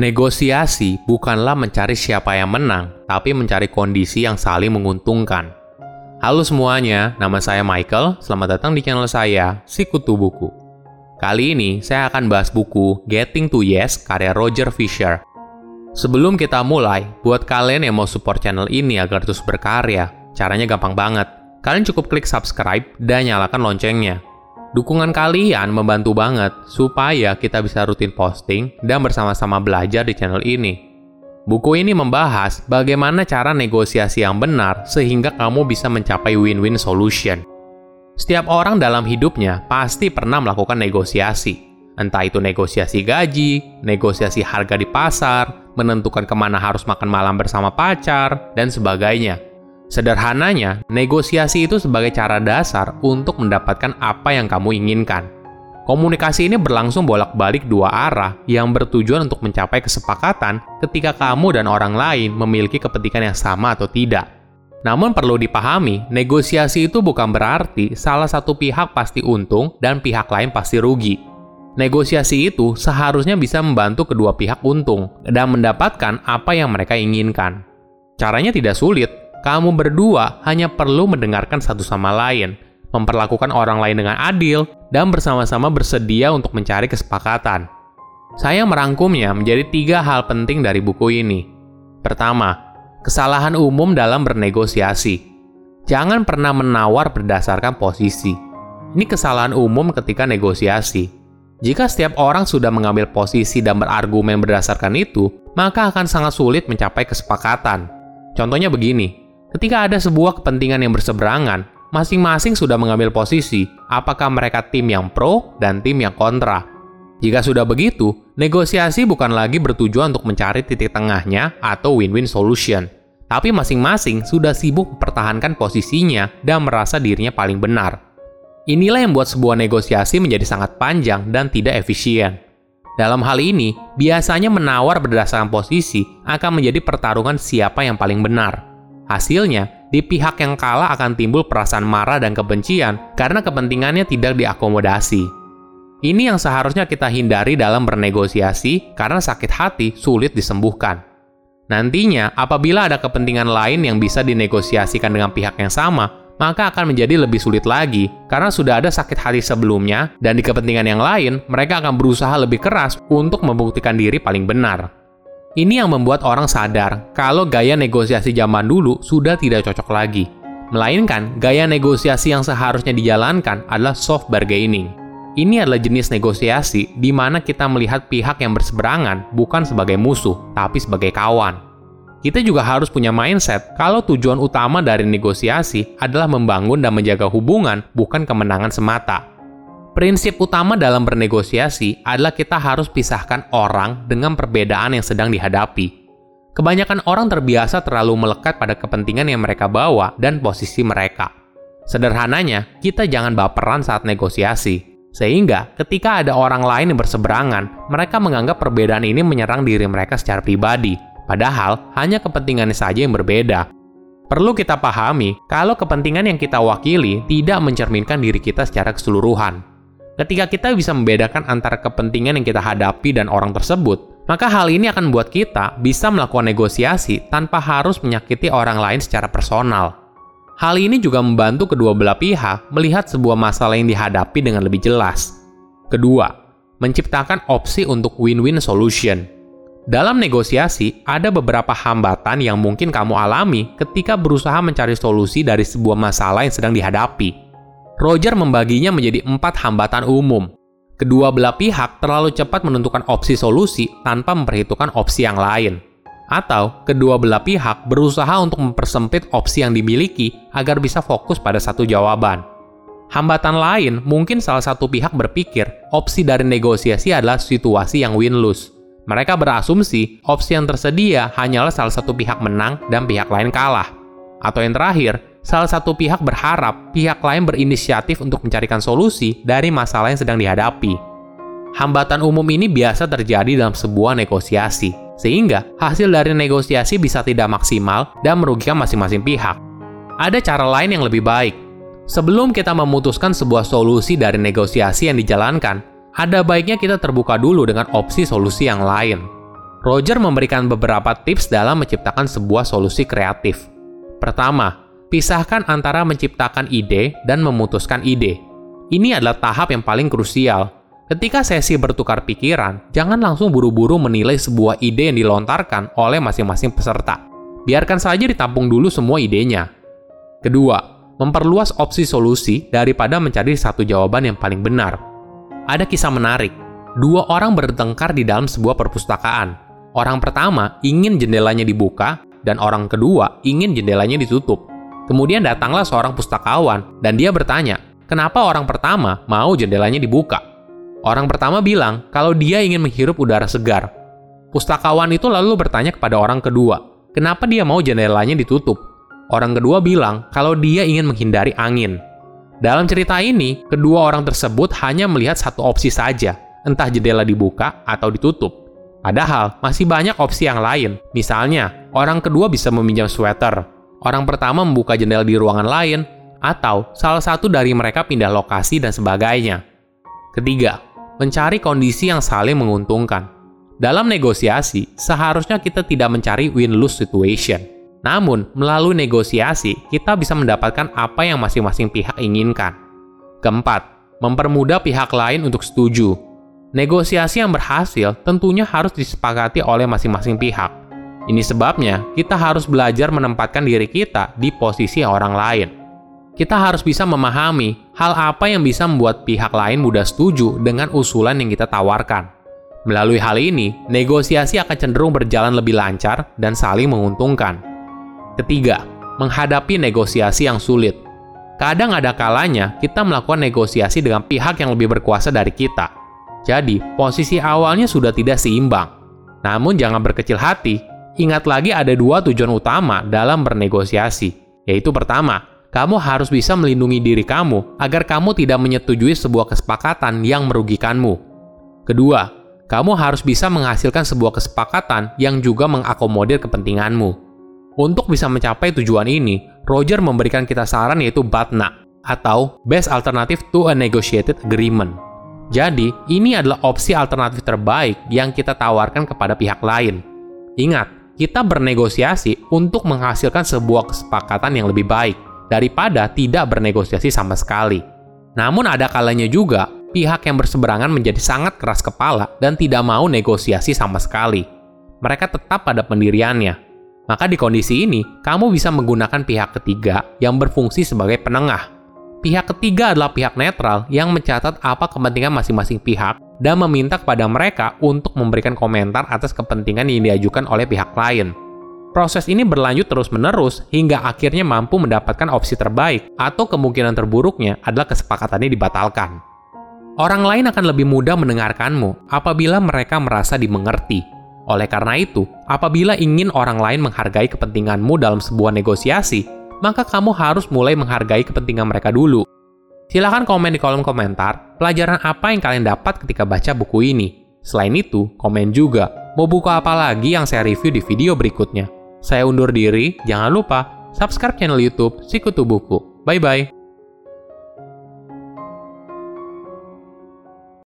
Negosiasi bukanlah mencari siapa yang menang, tapi mencari kondisi yang saling menguntungkan. Halo semuanya, nama saya Michael. Selamat datang di channel saya, Sikutu Buku. Kali ini saya akan bahas buku Getting to Yes karya Roger Fisher. Sebelum kita mulai, buat kalian yang mau support channel ini agar terus berkarya, caranya gampang banget. Kalian cukup klik subscribe dan nyalakan loncengnya Dukungan kalian membantu banget supaya kita bisa rutin posting dan bersama-sama belajar di channel ini. Buku ini membahas bagaimana cara negosiasi yang benar sehingga kamu bisa mencapai win-win solution. Setiap orang dalam hidupnya pasti pernah melakukan negosiasi. Entah itu negosiasi gaji, negosiasi harga di pasar, menentukan ke mana harus makan malam bersama pacar, dan sebagainya. Sederhananya, negosiasi itu sebagai cara dasar untuk mendapatkan apa yang kamu inginkan. Komunikasi ini berlangsung bolak-balik dua arah yang bertujuan untuk mencapai kesepakatan ketika kamu dan orang lain memiliki kepentingan yang sama atau tidak. Namun perlu dipahami, negosiasi itu bukan berarti salah satu pihak pasti untung dan pihak lain pasti rugi. Negosiasi itu seharusnya bisa membantu kedua pihak untung dan mendapatkan apa yang mereka inginkan. Caranya tidak sulit, kamu berdua hanya perlu mendengarkan satu sama lain, memperlakukan orang lain dengan adil, dan bersama-sama bersedia untuk mencari kesepakatan. Saya merangkumnya menjadi tiga hal penting dari buku ini. Pertama, kesalahan umum dalam bernegosiasi. Jangan pernah menawar berdasarkan posisi. Ini kesalahan umum ketika negosiasi. Jika setiap orang sudah mengambil posisi dan berargumen berdasarkan itu, maka akan sangat sulit mencapai kesepakatan. Contohnya begini, Ketika ada sebuah kepentingan yang berseberangan, masing-masing sudah mengambil posisi apakah mereka tim yang pro dan tim yang kontra. Jika sudah begitu, negosiasi bukan lagi bertujuan untuk mencari titik tengahnya atau win-win solution, tapi masing-masing sudah sibuk mempertahankan posisinya dan merasa dirinya paling benar. Inilah yang membuat sebuah negosiasi menjadi sangat panjang dan tidak efisien. Dalam hal ini, biasanya menawar berdasarkan posisi akan menjadi pertarungan siapa yang paling benar. Hasilnya, di pihak yang kalah akan timbul perasaan marah dan kebencian karena kepentingannya tidak diakomodasi. Ini yang seharusnya kita hindari dalam bernegosiasi karena sakit hati sulit disembuhkan. Nantinya, apabila ada kepentingan lain yang bisa dinegosiasikan dengan pihak yang sama, maka akan menjadi lebih sulit lagi karena sudah ada sakit hati sebelumnya dan di kepentingan yang lain, mereka akan berusaha lebih keras untuk membuktikan diri paling benar. Ini yang membuat orang sadar kalau gaya negosiasi zaman dulu sudah tidak cocok lagi. Melainkan, gaya negosiasi yang seharusnya dijalankan adalah soft bargaining. Ini adalah jenis negosiasi di mana kita melihat pihak yang berseberangan bukan sebagai musuh, tapi sebagai kawan. Kita juga harus punya mindset kalau tujuan utama dari negosiasi adalah membangun dan menjaga hubungan, bukan kemenangan semata. Prinsip utama dalam bernegosiasi adalah kita harus pisahkan orang dengan perbedaan yang sedang dihadapi. Kebanyakan orang terbiasa terlalu melekat pada kepentingan yang mereka bawa dan posisi mereka. Sederhananya, kita jangan baperan saat negosiasi. Sehingga ketika ada orang lain yang berseberangan, mereka menganggap perbedaan ini menyerang diri mereka secara pribadi. Padahal hanya kepentingannya saja yang berbeda. Perlu kita pahami kalau kepentingan yang kita wakili tidak mencerminkan diri kita secara keseluruhan. Ketika kita bisa membedakan antara kepentingan yang kita hadapi dan orang tersebut, maka hal ini akan membuat kita bisa melakukan negosiasi tanpa harus menyakiti orang lain secara personal. Hal ini juga membantu kedua belah pihak melihat sebuah masalah yang dihadapi dengan lebih jelas. Kedua, menciptakan opsi untuk win-win solution. Dalam negosiasi, ada beberapa hambatan yang mungkin kamu alami ketika berusaha mencari solusi dari sebuah masalah yang sedang dihadapi. Roger membaginya menjadi empat hambatan umum. Kedua belah pihak terlalu cepat menentukan opsi solusi tanpa memperhitungkan opsi yang lain. Atau kedua belah pihak berusaha untuk mempersempit opsi yang dimiliki agar bisa fokus pada satu jawaban. Hambatan lain mungkin salah satu pihak berpikir opsi dari negosiasi adalah situasi yang win-lose. Mereka berasumsi opsi yang tersedia hanyalah salah satu pihak menang dan pihak lain kalah. Atau yang terakhir, salah satu pihak berharap pihak lain berinisiatif untuk mencarikan solusi dari masalah yang sedang dihadapi. Hambatan umum ini biasa terjadi dalam sebuah negosiasi, sehingga hasil dari negosiasi bisa tidak maksimal dan merugikan masing-masing pihak. Ada cara lain yang lebih baik. Sebelum kita memutuskan sebuah solusi dari negosiasi yang dijalankan, ada baiknya kita terbuka dulu dengan opsi solusi yang lain. Roger memberikan beberapa tips dalam menciptakan sebuah solusi kreatif. Pertama, pisahkan antara menciptakan ide dan memutuskan ide. Ini adalah tahap yang paling krusial. Ketika sesi bertukar pikiran, jangan langsung buru-buru menilai sebuah ide yang dilontarkan oleh masing-masing peserta. Biarkan saja ditampung dulu semua idenya. Kedua, memperluas opsi solusi daripada mencari satu jawaban yang paling benar. Ada kisah menarik. Dua orang bertengkar di dalam sebuah perpustakaan. Orang pertama ingin jendelanya dibuka, dan orang kedua ingin jendelanya ditutup. Kemudian datanglah seorang pustakawan, dan dia bertanya, kenapa orang pertama mau jendelanya dibuka? Orang pertama bilang kalau dia ingin menghirup udara segar. Pustakawan itu lalu bertanya kepada orang kedua, kenapa dia mau jendelanya ditutup? Orang kedua bilang kalau dia ingin menghindari angin. Dalam cerita ini, kedua orang tersebut hanya melihat satu opsi saja, entah jendela dibuka atau ditutup. Padahal masih banyak opsi yang lain. Misalnya, orang kedua bisa meminjam sweater, orang pertama membuka jendela di ruangan lain, atau salah satu dari mereka pindah lokasi dan sebagainya. Ketiga, mencari kondisi yang saling menguntungkan. Dalam negosiasi, seharusnya kita tidak mencari win-lose situation. Namun, melalui negosiasi, kita bisa mendapatkan apa yang masing-masing pihak inginkan. Keempat, mempermudah pihak lain untuk setuju Negosiasi yang berhasil tentunya harus disepakati oleh masing-masing pihak. Ini sebabnya kita harus belajar menempatkan diri kita di posisi orang lain. Kita harus bisa memahami hal apa yang bisa membuat pihak lain mudah setuju dengan usulan yang kita tawarkan. Melalui hal ini, negosiasi akan cenderung berjalan lebih lancar dan saling menguntungkan. Ketiga, menghadapi negosiasi yang sulit. Kadang ada kalanya kita melakukan negosiasi dengan pihak yang lebih berkuasa dari kita jadi, posisi awalnya sudah tidak seimbang. Namun jangan berkecil hati, ingat lagi ada dua tujuan utama dalam bernegosiasi, yaitu pertama, kamu harus bisa melindungi diri kamu agar kamu tidak menyetujui sebuah kesepakatan yang merugikanmu. Kedua, kamu harus bisa menghasilkan sebuah kesepakatan yang juga mengakomodir kepentinganmu. Untuk bisa mencapai tujuan ini, Roger memberikan kita saran yaitu BATNA, atau Best Alternative to a Negotiated Agreement. Jadi, ini adalah opsi alternatif terbaik yang kita tawarkan kepada pihak lain. Ingat, kita bernegosiasi untuk menghasilkan sebuah kesepakatan yang lebih baik daripada tidak bernegosiasi sama sekali. Namun ada kalanya juga pihak yang berseberangan menjadi sangat keras kepala dan tidak mau negosiasi sama sekali. Mereka tetap pada pendiriannya. Maka di kondisi ini, kamu bisa menggunakan pihak ketiga yang berfungsi sebagai penengah Pihak ketiga adalah pihak netral yang mencatat apa kepentingan masing-masing pihak dan meminta kepada mereka untuk memberikan komentar atas kepentingan yang diajukan oleh pihak lain. Proses ini berlanjut terus-menerus hingga akhirnya mampu mendapatkan opsi terbaik atau kemungkinan terburuknya adalah kesepakatannya dibatalkan. Orang lain akan lebih mudah mendengarkanmu apabila mereka merasa dimengerti. Oleh karena itu, apabila ingin orang lain menghargai kepentinganmu dalam sebuah negosiasi, maka kamu harus mulai menghargai kepentingan mereka dulu. Silahkan komen di kolom komentar pelajaran apa yang kalian dapat ketika baca buku ini. Selain itu, komen juga mau buku apa lagi yang saya review di video berikutnya. Saya undur diri, jangan lupa subscribe channel YouTube Sikutu Buku. Bye bye.